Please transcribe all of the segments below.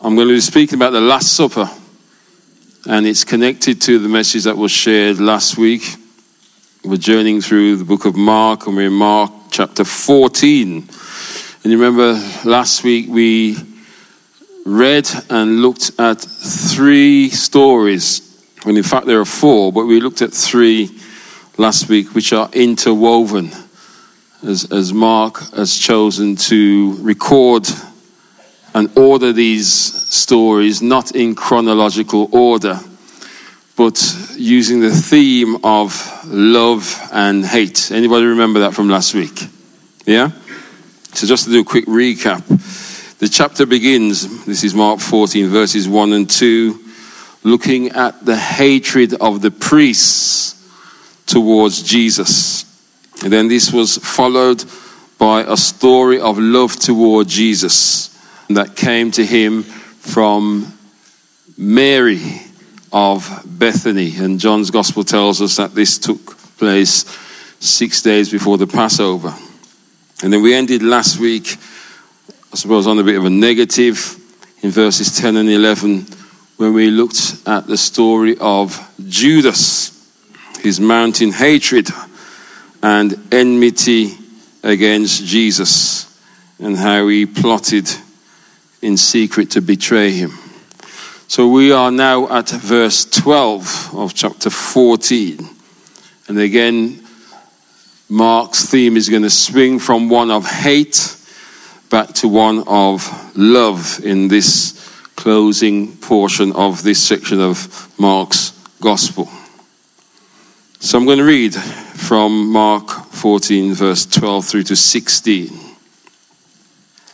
I'm going to be speaking about the Last Supper, and it's connected to the message that was shared last week. We're journeying through the book of Mark, and we're in Mark chapter 14. And you remember last week we read and looked at three stories, when in fact there are four, but we looked at three last week, which are interwoven, as, as Mark has chosen to record and order these stories not in chronological order, but using the theme of love and hate. Anybody remember that from last week? Yeah? So just to do a quick recap. The chapter begins, this is Mark 14, verses 1 and 2, looking at the hatred of the priests towards Jesus. And then this was followed by a story of love toward Jesus that came to him from Mary of Bethany. And John's gospel tells us that this took place six days before the Passover. And then we ended last week, I suppose, on a bit of a negative in verses 10 and 11 when we looked at the story of Judas, his mounting hatred and enmity against Jesus, and how he plotted in secret to betray him. So we are now at verse 12 of chapter 14. And again, Mark's theme is going to swing from one of hate back to one of love in this closing portion of this section of Mark's gospel. So I'm going to read from Mark 14, verse 12 through to 16.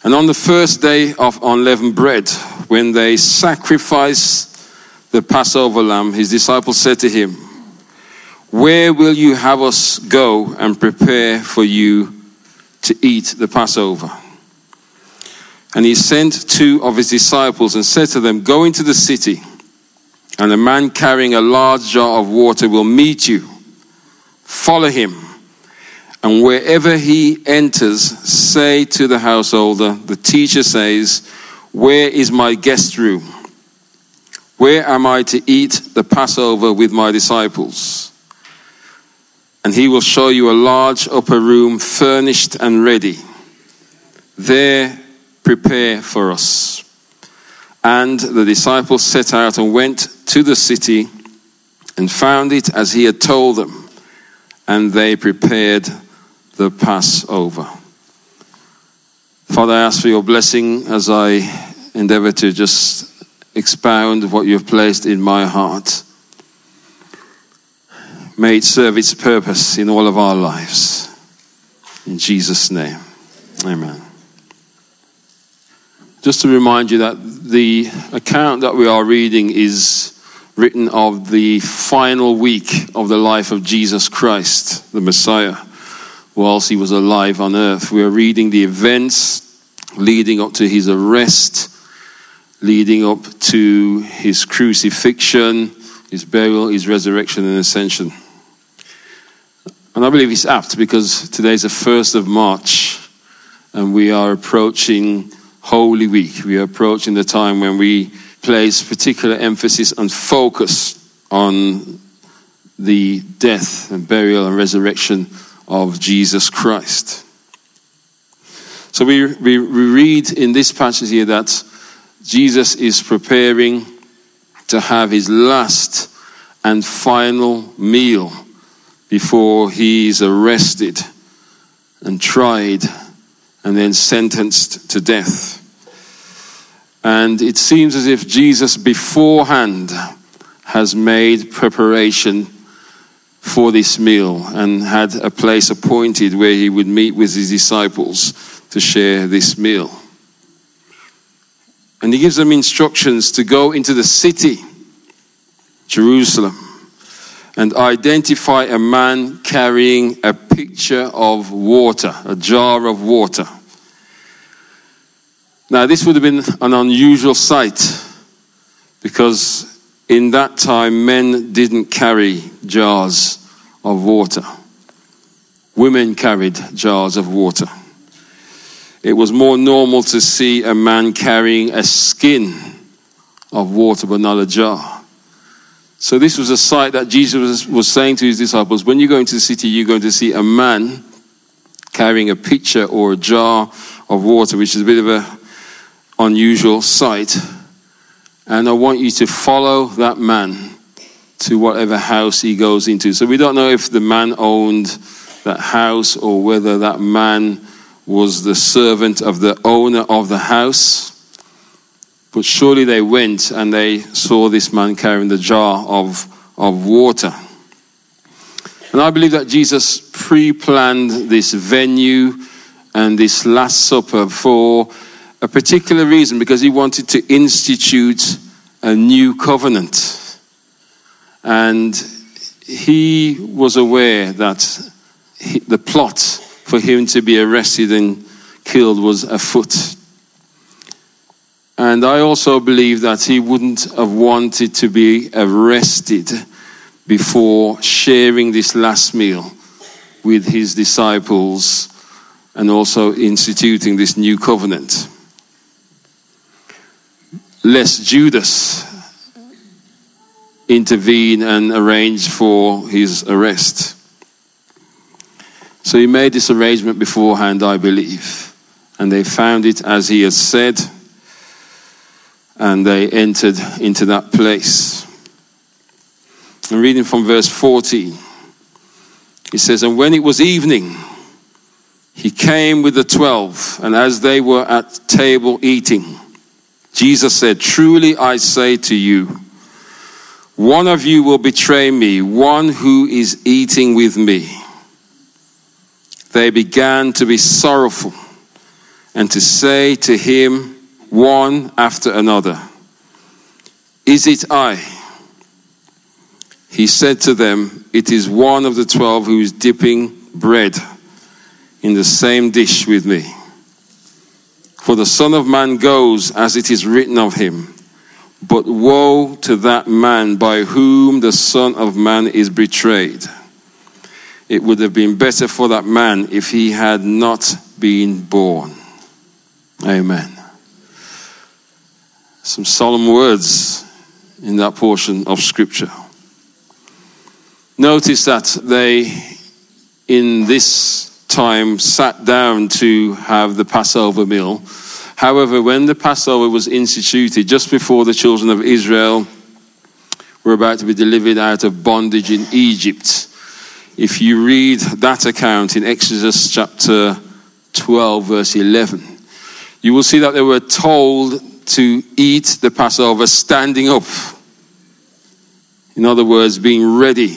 And on the first day of unleavened bread, when they sacrificed the Passover lamb, his disciples said to him, Where will you have us go and prepare for you to eat the Passover? And he sent two of his disciples and said to them, Go into the city, and a man carrying a large jar of water will meet you. Follow him. And wherever he enters, say to the householder, the teacher says, Where is my guest room? Where am I to eat the Passover with my disciples? And he will show you a large upper room, furnished and ready. There, prepare for us. And the disciples set out and went to the city and found it as he had told them. And they prepared the Passover. Father, I ask for your blessing as I endeavor to just expound what you have placed in my heart. May it serve its purpose in all of our lives. In Jesus' name, amen. Just to remind you that the account that we are reading is written of the final week of the life of Jesus Christ, the Messiah whilst he was alive on earth. We are reading the events leading up to his arrest, leading up to his crucifixion, his burial, his resurrection, and ascension. And I believe it's apt because today is the 1st of March and we are approaching Holy Week. We are approaching the time when we place particular emphasis and focus on the death and burial and resurrection of Jesus Christ. So we, we, we read in this passage here that Jesus is preparing to have his last and final meal before he is arrested and tried and then sentenced to death. And it seems as if Jesus beforehand has made preparation for this meal and had a place appointed where he would meet with his disciples to share this meal. And he gives them instructions to go into the city, Jerusalem, and identify a man carrying a pitcher of water, a jar of water. Now, this would have been an unusual sight because in that time, men didn't carry jars of water. Women carried jars of water. It was more normal to see a man carrying a skin of water, but not a jar. So this was a sight that Jesus was saying to his disciples, when you go into the city, you're going to see a man carrying a pitcher or a jar of water, which is a bit of an unusual sight. And I want you to follow that man to whatever house he goes into. So we don't know if the man owned that house or whether that man was the servant of the owner of the house. But surely they went and they saw this man carrying the jar of, of water. And I believe that Jesus pre planned this venue and this Last Supper for a particular reason because he wanted to institute a new covenant. And he was aware that he, the plot for him to be arrested and killed was afoot. And I also believe that he wouldn't have wanted to be arrested before sharing this last meal with his disciples and also instituting this new covenant. Lest Judas intervene and arrange for his arrest. So he made this arrangement beforehand, I believe. And they found it as he has said. And they entered into that place. I'm reading from verse 14. He says, And when it was evening, he came with the twelve, and as they were at table eating, Jesus said, Truly I say to you, one of you will betray me, one who is eating with me. They began to be sorrowful and to say to him, one after another, Is it I? He said to them, It is one of the twelve who is dipping bread in the same dish with me. For the Son of Man goes as it is written of him. But woe to that man by whom the Son of Man is betrayed. It would have been better for that man if he had not been born. Amen. Some solemn words in that portion of Scripture. Notice that they, in this time, sat down to have the Passover meal However, when the Passover was instituted, just before the children of Israel were about to be delivered out of bondage in Egypt, if you read that account in Exodus chapter 12, verse 11, you will see that they were told to eat the Passover standing up. In other words, being ready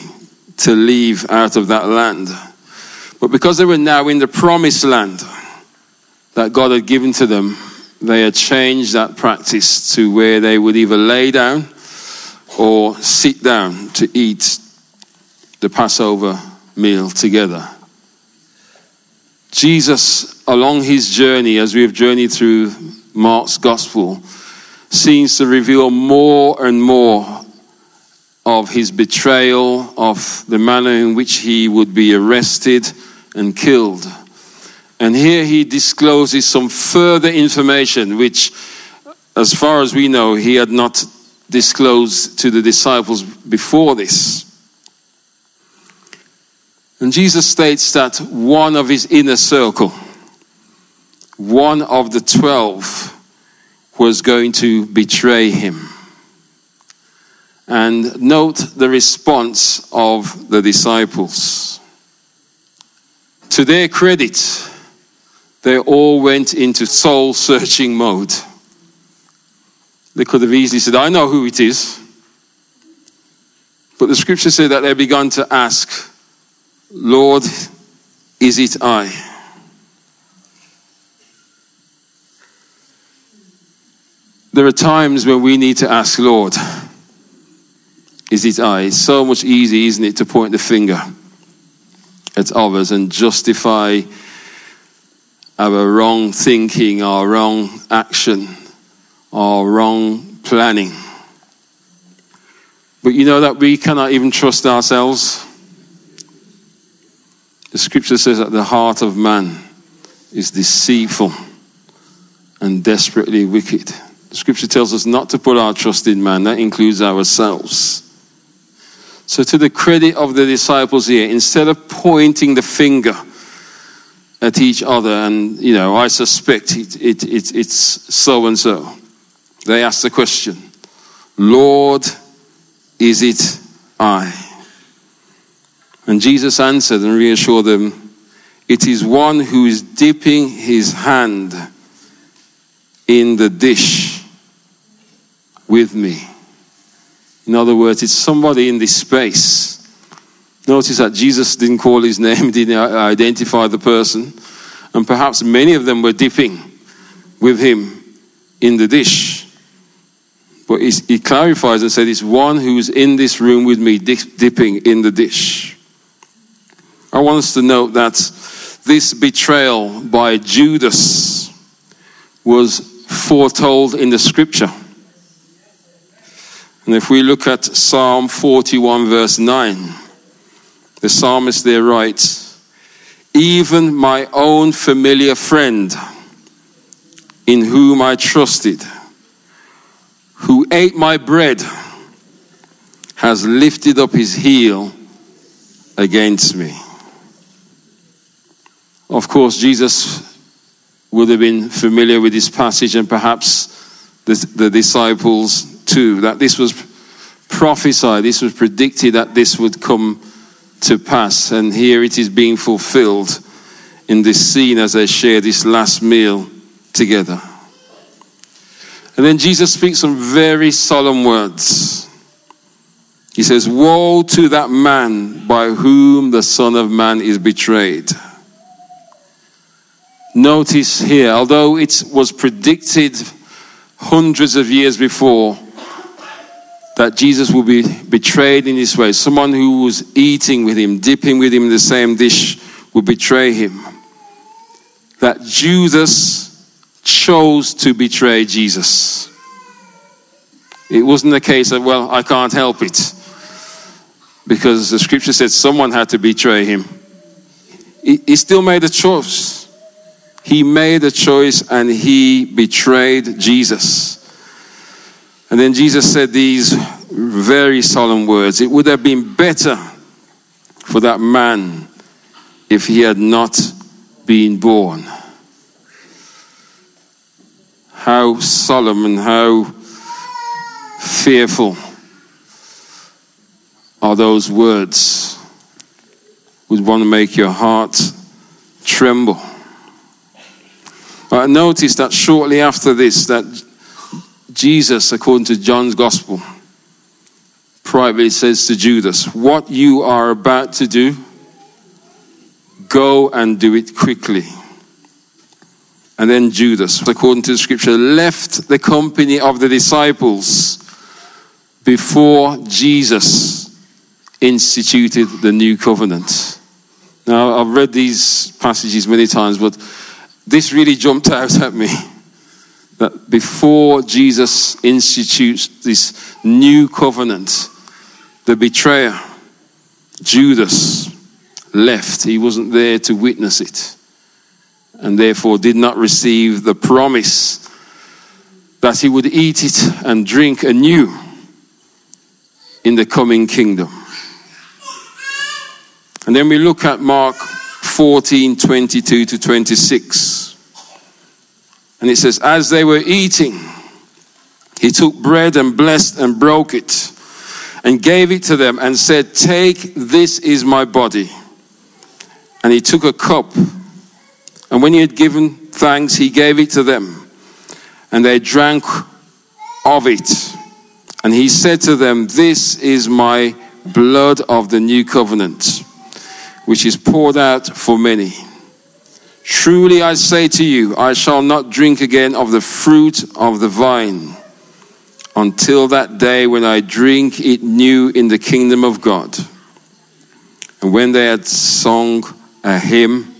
to leave out of that land. But because they were now in the promised land that God had given to them, they had changed that practice to where they would either lay down or sit down to eat the Passover meal together. Jesus, along his journey, as we have journeyed through Mark's gospel, seems to reveal more and more of his betrayal, of the manner in which he would be arrested and killed. And here he discloses some further information, which, as far as we know, he had not disclosed to the disciples before this. And Jesus states that one of his inner circle, one of the twelve, was going to betray him. And note the response of the disciples. To their credit, they all went into soul searching mode. They could have easily said, I know who it is. But the scripture said that they began to ask, Lord, is it I? There are times when we need to ask, Lord, is it I? It's so much easier, isn't it, to point the finger at others and justify our wrong thinking, our wrong action, our wrong planning. But you know that we cannot even trust ourselves. The scripture says that the heart of man is deceitful and desperately wicked. The scripture tells us not to put our trust in man, that includes ourselves. So, to the credit of the disciples here, instead of pointing the finger at each other, and you know, I suspect it, it, it, it's so and so, they ask the question Lord, is it I? And Jesus answered and reassured them it is one who is dipping his hand in the dish with me. In other words, it's somebody in this space. Notice that Jesus didn't call his name, didn't identify the person. And perhaps many of them were dipping with him in the dish. But he clarifies and said, It's one who's in this room with me, dipping in the dish. I want us to note that this betrayal by Judas was foretold in the scripture. And if we look at Psalm 41, verse 9, the psalmist there writes, Even my own familiar friend, in whom I trusted, who ate my bread, has lifted up his heel against me. Of course, Jesus would have been familiar with this passage and perhaps the, the disciples too, that this was prophesied, this was predicted that this would come to pass. And here it is being fulfilled in this scene as they share this last meal together. And then Jesus speaks some very solemn words. He says, Woe to that man by whom the Son of Man is betrayed. Notice here, although it was predicted hundreds of years before, that Jesus will be betrayed in this way. Someone who was eating with him, dipping with him in the same dish, will betray him. That Judas chose to betray Jesus. It wasn't a case of, well, I can't help it. Because the scripture said someone had to betray him. He, he still made a choice. He made a choice and he betrayed Jesus. And then Jesus said these very solemn words It would have been better for that man if he had not been born. How solemn and how fearful are those words would want to make your heart tremble. Uh, I noticed that shortly after this that Jesus, according to John's Gospel, privately says to Judas, What you are about to do, go and do it quickly. And then Judas, according to the scripture, left the company of the disciples before Jesus instituted the new covenant. Now, I've read these passages many times, but this really jumped out at me that before Jesus institutes this new covenant, the betrayer, Judas, left. He wasn't there to witness it, and therefore did not receive the promise that he would eat it and drink anew in the coming kingdom. And then we look at Mark 14 22 to 26. And it says, As they were eating, he took bread and blessed and broke it and gave it to them and said, Take, this is my body. And he took a cup. And when he had given thanks, he gave it to them. And they drank of it. And he said to them, This is my blood of the new covenant, which is poured out for many. Truly I say to you, I shall not drink again of the fruit of the vine until that day when I drink it new in the kingdom of God. And when they had sung a hymn,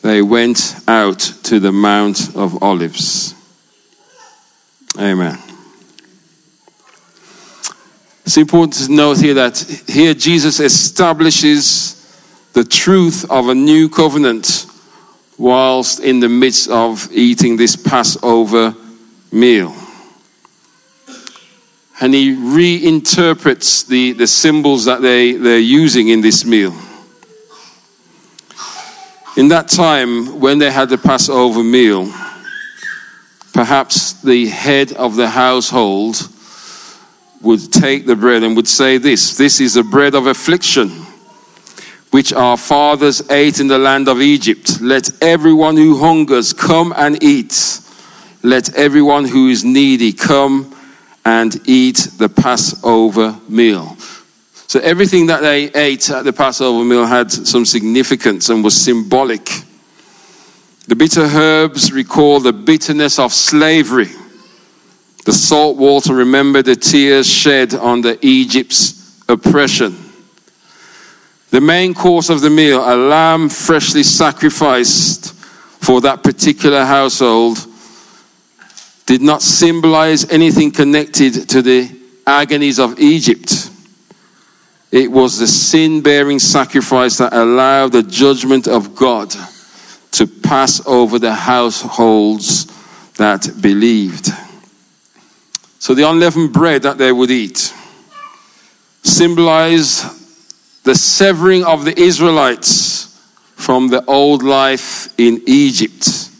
they went out to the Mount of Olives. Amen. It's important to note here that here Jesus establishes the truth of a new covenant whilst in the midst of eating this Passover meal. And he reinterprets the, the symbols that they, they're using in this meal. In that time, when they had the Passover meal, perhaps the head of the household would take the bread and would say this This is the bread of affliction, which our fathers ate in the land of Egypt. Let everyone who hungers come and eat. Let everyone who is needy come and eat the Passover meal. So everything that they ate at the Passover meal had some significance and was symbolic. The bitter herbs recall the bitterness of slavery the salt water remembered the tears shed under Egypt's oppression. The main course of the meal, a lamb freshly sacrificed for that particular household, did not symbolize anything connected to the agonies of Egypt. It was the sin bearing sacrifice that allowed the judgment of God to pass over the households that believed. So the unleavened bread that they would eat symbolized the severing of the Israelites from the old life in Egypt.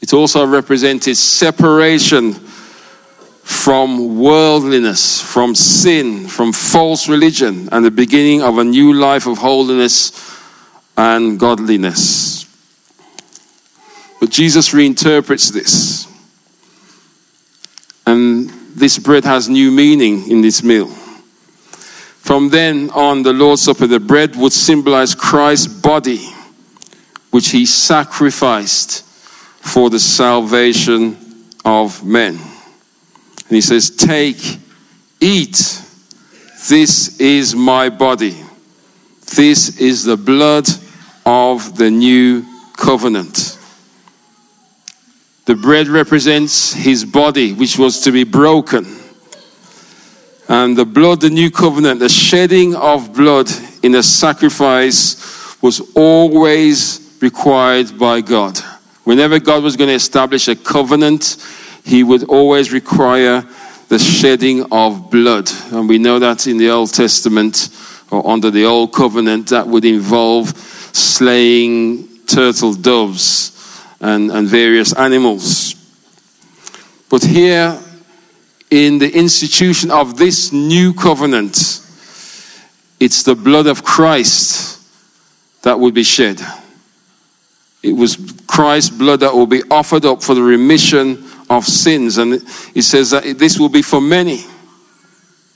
It also represented separation from worldliness, from sin, from false religion, and the beginning of a new life of holiness and godliness. But Jesus reinterprets this. And this bread has new meaning in this meal. From then on, the Lord's Supper, the bread would symbolize Christ's body, which he sacrificed for the salvation of men. And he says, Take, eat. This is my body. This is the blood of the new covenant. The bread represents his body, which was to be broken. And the blood, the new covenant, the shedding of blood in a sacrifice was always required by God. Whenever God was going to establish a covenant, he would always require the shedding of blood. And we know that in the Old Testament or under the Old Covenant, that would involve slaying turtle doves and, and various animals. But here, in the institution of this new covenant, it's the blood of Christ that will be shed. It was Christ's blood that will be offered up for the remission of sins. And it says that this will be for many,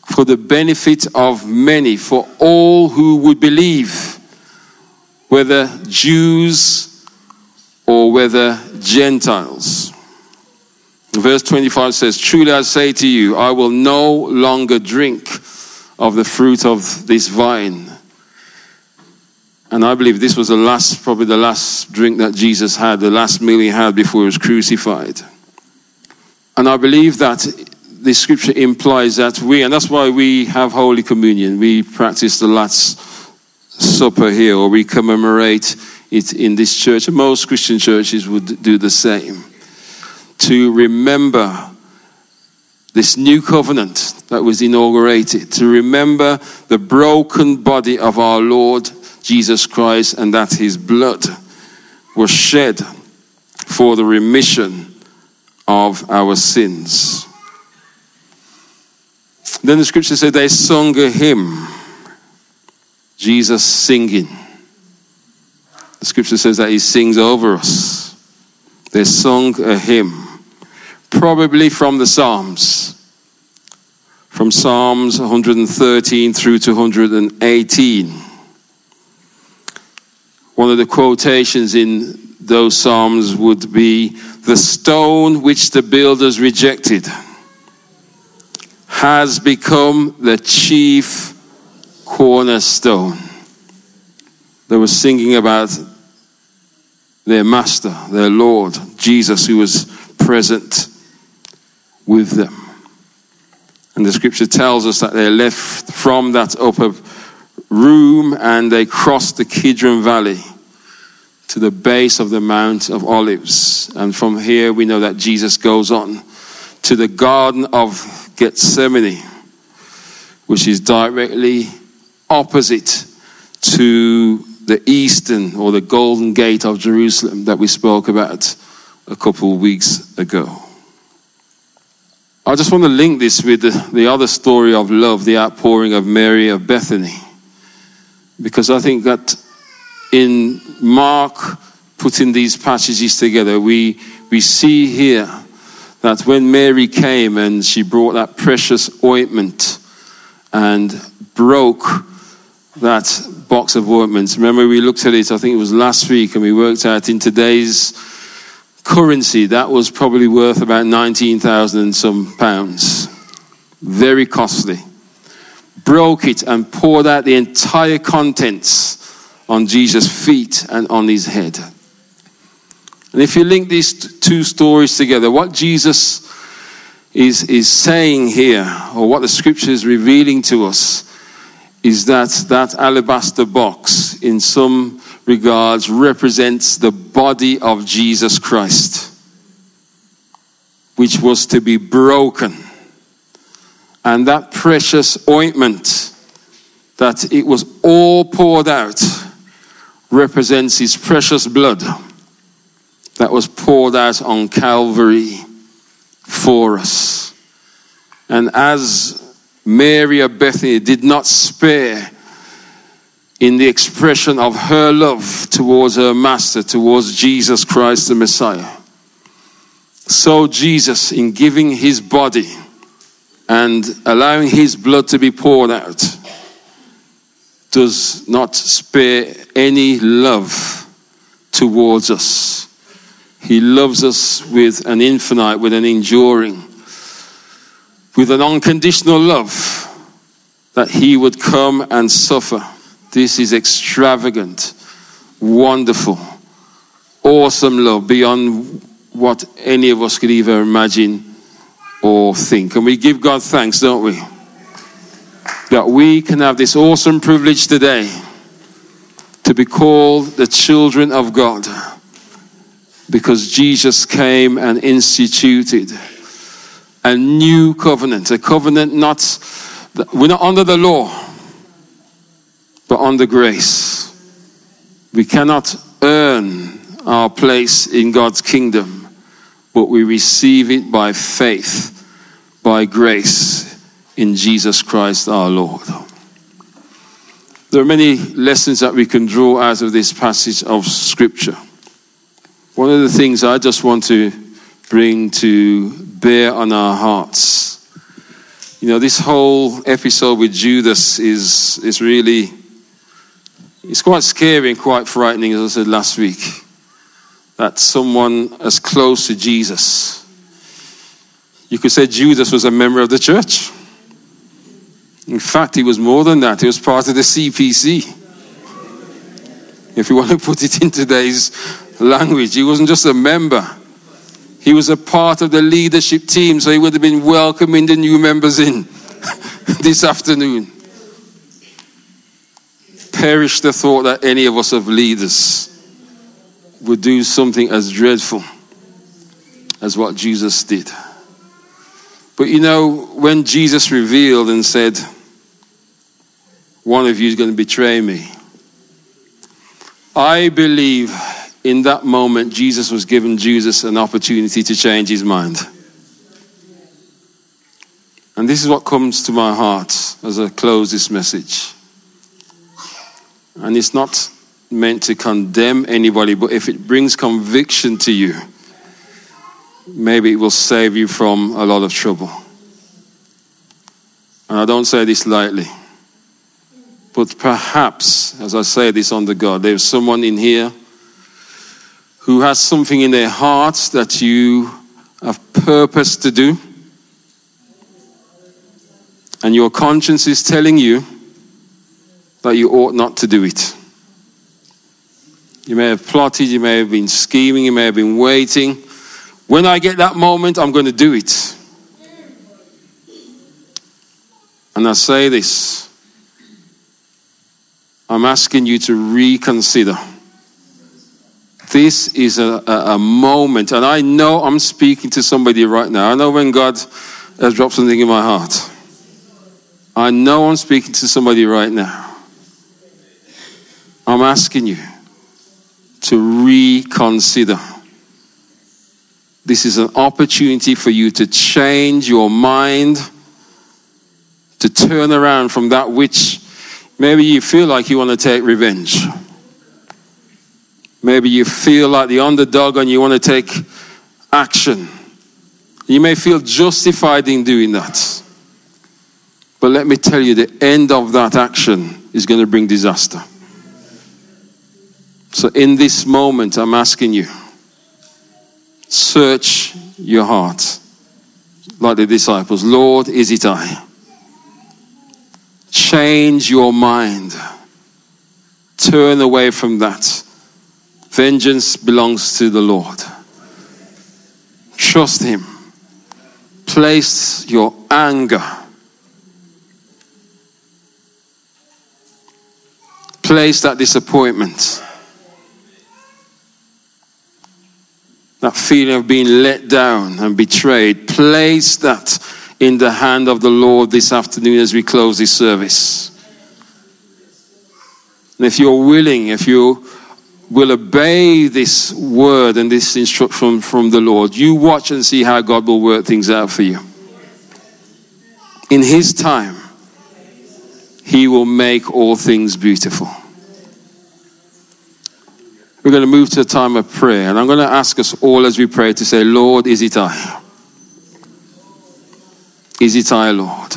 for the benefit of many, for all who would believe, whether Jews or whether Gentiles. Verse 25 says, Truly I say to you, I will no longer drink of the fruit of this vine. And I believe this was the last, probably the last drink that Jesus had, the last meal he had before he was crucified. And I believe that the scripture implies that we, and that's why we have Holy Communion, we practice the Last Supper here, or we commemorate it in this church, most Christian churches would do the same. To remember this new covenant that was inaugurated, to remember the broken body of our Lord Jesus Christ, and that his blood was shed for the remission of our sins. Then the scripture said they sung a hymn, Jesus singing. The scripture says that he sings over us. They sung a hymn, probably from the Psalms, from Psalms 113 through to 118. One of the quotations in those Psalms would be The stone which the builders rejected has become the chief cornerstone. They were singing about their master, their Lord, Jesus, who was present with them. And the scripture tells us that they left from that upper room and they crossed the Kidron Valley to the base of the Mount of Olives. And from here we know that Jesus goes on to the Garden of Gethsemane, which is directly opposite to the eastern or the golden gate of Jerusalem that we spoke about a couple of weeks ago. I just want to link this with the, the other story of love, the outpouring of Mary of Bethany. Because I think that in Mark putting these passages together, we, we see here that when Mary came and she brought that precious ointment and broke that box of ointments. Remember, we looked at it, I think it was last week, and we worked out in today's currency, that was probably worth about 19,000 and some pounds. Very costly. Broke it and poured out the entire contents on Jesus' feet and on his head. And if you link these two stories together, what Jesus is, is saying here, or what the scripture is revealing to us, is that that alabaster box, in some regards, represents the body of Jesus Christ, which was to be broken. And that precious ointment, that it was all poured out, represents his precious blood that was poured out on Calvary for us. And as Mary of Bethany did not spare in the expression of her love towards her master, towards Jesus Christ the Messiah. So, Jesus, in giving his body and allowing his blood to be poured out, does not spare any love towards us. He loves us with an infinite, with an enduring, with an unconditional love that he would come and suffer. This is extravagant, wonderful, awesome love beyond what any of us could even imagine or think. And we give God thanks, don't we? That we can have this awesome privilege today to be called the children of God because Jesus came and instituted a new covenant, a covenant not, we're not under the law, but under grace. We cannot earn our place in God's kingdom, but we receive it by faith, by grace in Jesus Christ our Lord. There are many lessons that we can draw out of this passage of Scripture. One of the things I just want to bring to bear on our hearts. You know, this whole episode with Judas is, is really, it's quite scary and quite frightening, as I said last week. That someone as close to Jesus, you could say Judas was a member of the church. In fact, he was more than that. He was part of the CPC. If you want to put it in today's language, he wasn't just a member, he was a part of the leadership team, so he would have been welcoming the new members in this afternoon. Perish the thought that any of us of leaders would do something as dreadful as what Jesus did. But you know, when Jesus revealed and said, One of you is going to betray me, I believe in that moment, Jesus was giving Jesus an opportunity to change his mind. And this is what comes to my heart as I close this message. And it's not meant to condemn anybody, but if it brings conviction to you, maybe it will save you from a lot of trouble. And I don't say this lightly. But perhaps, as I say this under God, there's someone in here who has something in their hearts that you have purpose to do, and your conscience is telling you that you ought not to do it. You may have plotted, you may have been scheming, you may have been waiting. When I get that moment, I'm going to do it. And I say this I'm asking you to reconsider This is a, a, a, moment, and I know I'm speaking to somebody right now. I know when God has dropped something in my heart. I know I'm speaking to somebody right now. I'm asking you to reconsider. This is an opportunity for you to change your mind, to turn around from that which maybe you feel like you want to take revenge. Maybe you feel like the underdog and you want to take action. You may feel justified in doing that. But let me tell you, the end of that action is going to bring disaster. So, in this moment, I'm asking you search your heart like the disciples Lord, is it I? Change your mind. Turn away from that. Vengeance belongs to the Lord. Trust Him. Place your anger. Place that disappointment. That feeling of being let down and betrayed. Place that in the hand of the Lord this afternoon as we close this service. And if you're willing, if you will obey this word and this instruction from the Lord, you watch and see how God will work things out for you. In His time, He will make all things beautiful. We're going to move to a time of prayer, and I'm going to ask us all as we pray to say, Lord, is it I? Is it I, Lord?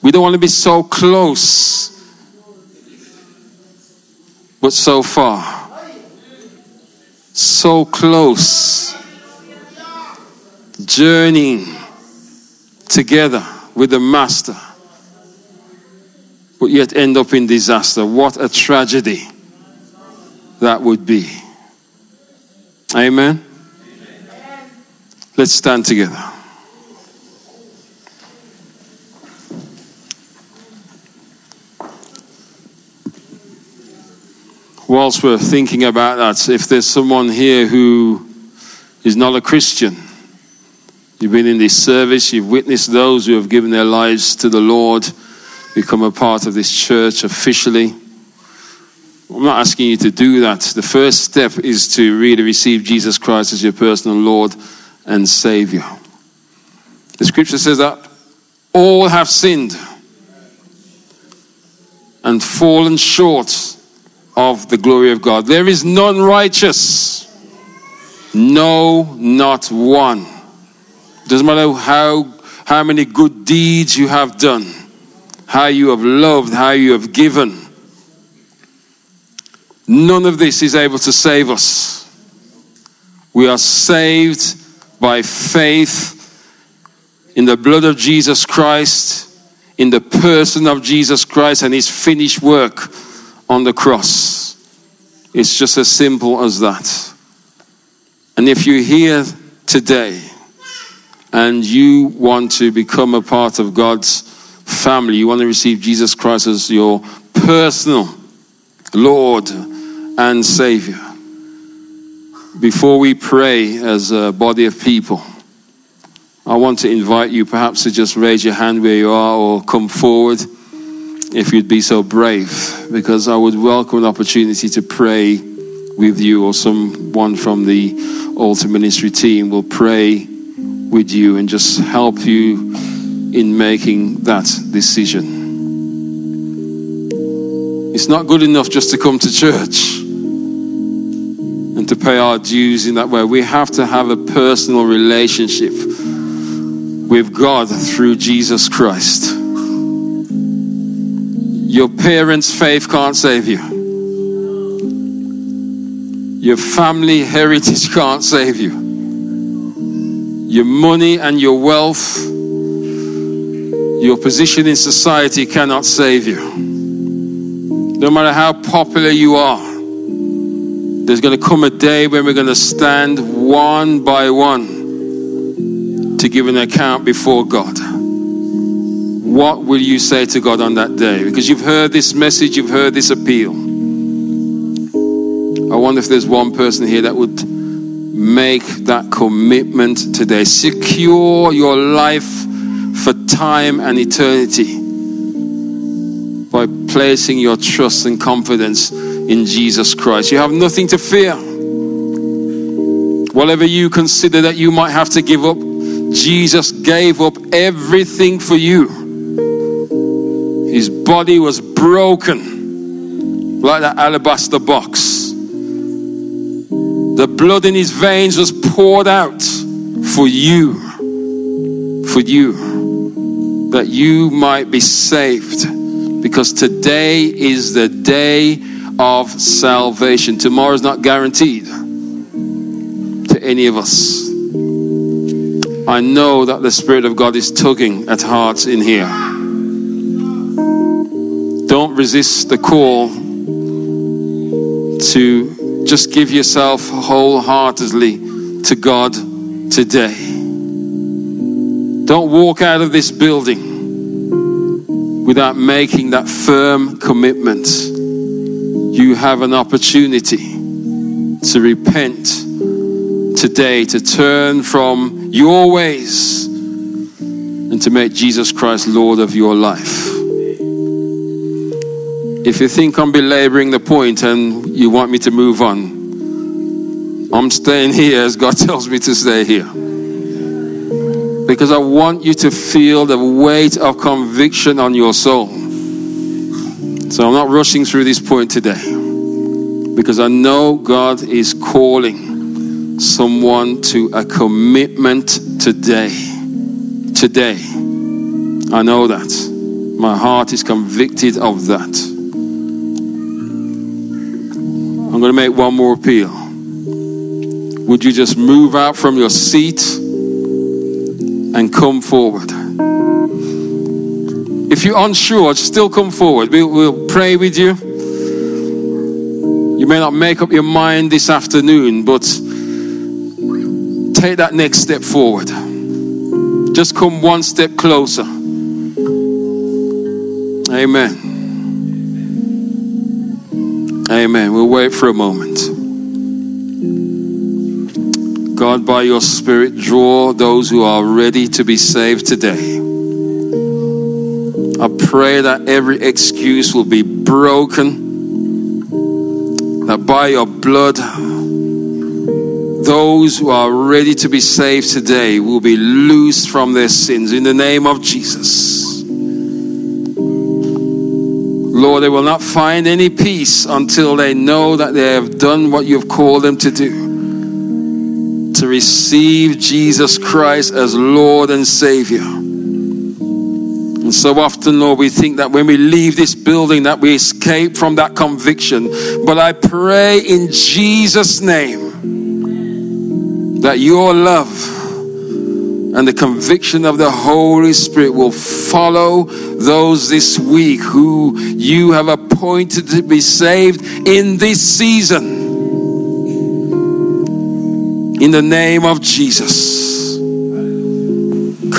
We don't want to be so close, but so far so close, journeying together with the Master, but yet end up in disaster. What a tragedy that would be. Amen. Let's stand together. whilst we're thinking about that, if there's someone here who is not a Christian, you've been in this service, you've witnessed those who have given their lives to the Lord, become a part of this church officially. I'm not asking you to do that. The first step is to really receive Jesus Christ as your personal Lord and Savior. The scripture says that all have sinned and fallen short of the glory of God. There is none righteous. No, not one. Doesn't matter how, how many good deeds you have done, how you have loved, how you have given. None of this is able to save us. We are saved by faith in the blood of Jesus Christ, in the person of Jesus Christ and his finished work on the cross. It's just as simple as that. And if you're here today and you want to become a part of God's family, you want to receive Jesus Christ as your personal Lord and Savior, before we pray as a body of people, I want to invite you perhaps to just raise your hand where you are or come forward if you'd be so brave, because I would welcome an opportunity to pray with you, or someone from the altar ministry team will pray with you and just help you in making that decision. It's not good enough just to come to church to pay our dues in that way. We have to have a personal relationship with God through Jesus Christ. Your parents' faith can't save you. Your family heritage can't save you. Your money and your wealth, your position in society cannot save you. No matter how popular you are, there's going to come a day when we're going to stand one by one to give an account before God what will you say to God on that day? Because you've heard this message, you've heard this appeal. I wonder if there's one person here that would make that commitment today. Secure your life for time and eternity by placing your trust and confidence in Jesus Christ. You have nothing to fear. Whatever you consider that you might have to give up, Jesus gave up everything for you. His body was broken like that alabaster box. The blood in his veins was poured out for you. For you. That you might be saved. Because today is the day of salvation. Tomorrow is not guaranteed to any of us. I know that the Spirit of God is tugging at hearts in here. Don't resist the call to just give yourself wholeheartedly to God today. Don't walk out of this building without making that firm commitment. You have an opportunity to repent today, to turn from your ways and to make Jesus Christ Lord of your life. If you think I'm belaboring the point and you want me to move on, I'm staying here as God tells me to stay here. Because I want you to feel the weight of conviction on your soul. So I'm not rushing through this point today. Because I know God is calling someone to a commitment today. Today. I know that. My heart is convicted of that. I'm going to make one more appeal. Would you just move out from your seat and come forward? If you're unsure, still come forward. We'll, we'll pray with you. You may not make up your mind this afternoon, but take that next step forward. Just come one step closer. Amen. Amen. We'll wait for a moment. God, by your Spirit, draw those who are ready to be saved today. Pray that every excuse will be broken, that by your blood, those who are ready to be saved today will be loosed from their sins in the name of Jesus. Lord, they will not find any peace until they know that they have done what you have called them to do to receive Jesus Christ as Lord and Savior. And so often, Lord, we think that when we leave this building that we escape from that conviction. But I pray in Jesus' name that your love and the conviction of the Holy Spirit will follow those this week who you have appointed to be saved in this season. In the name of Jesus,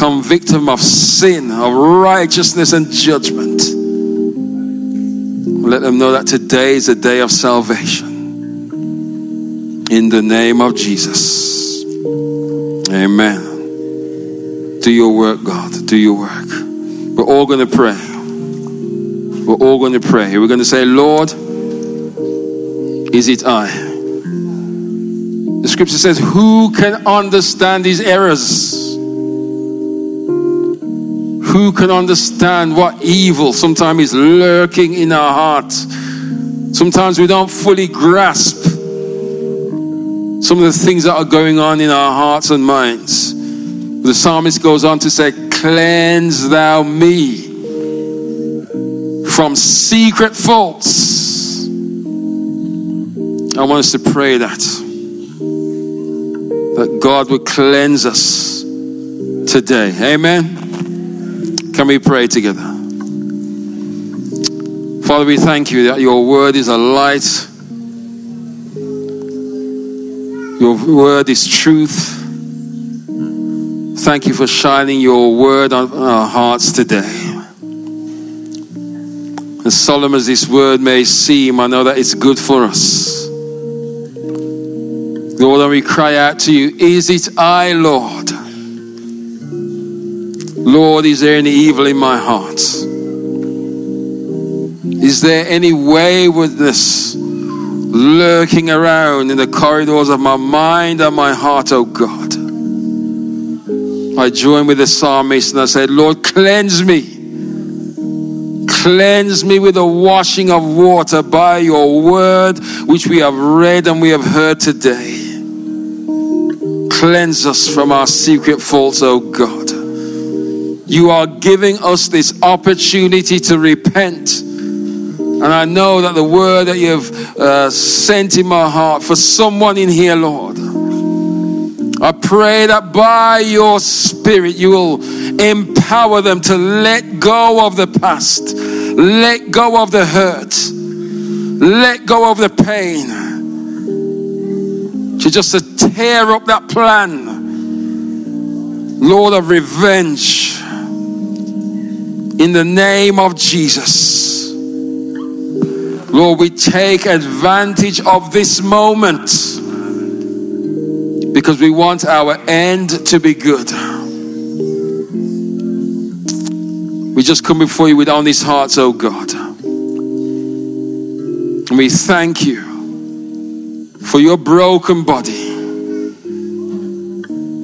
convict them of sin, of righteousness, and judgment. Let them know that today is a day of salvation. In the name of Jesus. Amen. Do your work, God. Do your work. We're all going to pray. We're all going to pray. We're going to say, Lord, is it I? The scripture says, Who can understand these errors? Who can understand what evil sometimes is lurking in our hearts? Sometimes we don't fully grasp some of the things that are going on in our hearts and minds. The psalmist goes on to say, Cleanse thou me from secret faults. I want us to pray that. That God would cleanse us today. Amen. Can we pray together? Father, we thank you that your word is a light your word is truth. Thank you for shining your word on our hearts today. As solemn as this word may seem, I know that it's good for us. Lord, and we cry out to you, Is it I, Lord? Lord, is there any evil in my heart? Is there any waywardness lurking around in the corridors of my mind and my heart, oh God? I join with the psalmist and I said, Lord, cleanse me. Cleanse me with the washing of water by your word, which we have read and we have heard today. Cleanse us from our secret faults, oh God. You are giving us this opportunity to repent. And I know that the word that you have uh, sent in my heart for someone in here, Lord, I pray that by your Spirit you will empower them to let go of the past, let go of the hurt, let go of the pain, to just to tear up that plan, Lord of revenge, in the name of Jesus. Lord, we take advantage of this moment because we want our end to be good. We just come before you with honest hearts, oh God. And we thank you for your broken body,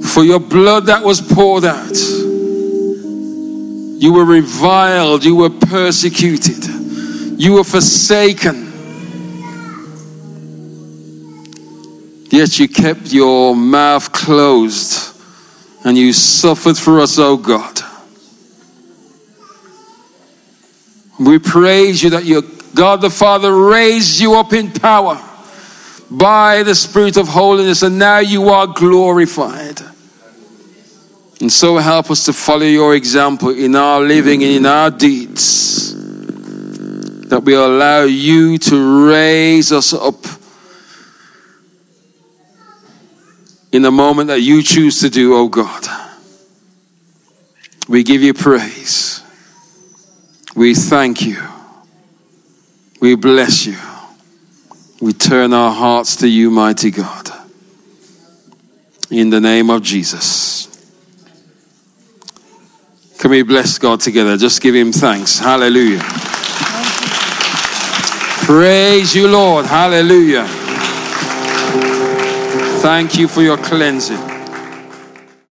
for your blood that was poured out. You were reviled, you were persecuted, you were forsaken Yet you kept your mouth closed and you suffered for us, oh God. We praise you that your God the Father raised you up in power by the Spirit of holiness, and now you are glorified. And so help us to follow your example in our living and in our deeds. That we allow you to raise us up in the moment that you choose to do, oh God. We give you praise. We thank you. We bless you. We turn our hearts to you, mighty God. In the name of Jesus. Can we bless God together? Just give him thanks. Hallelujah. Praise you, Lord. Hallelujah. Thank you for your cleansing.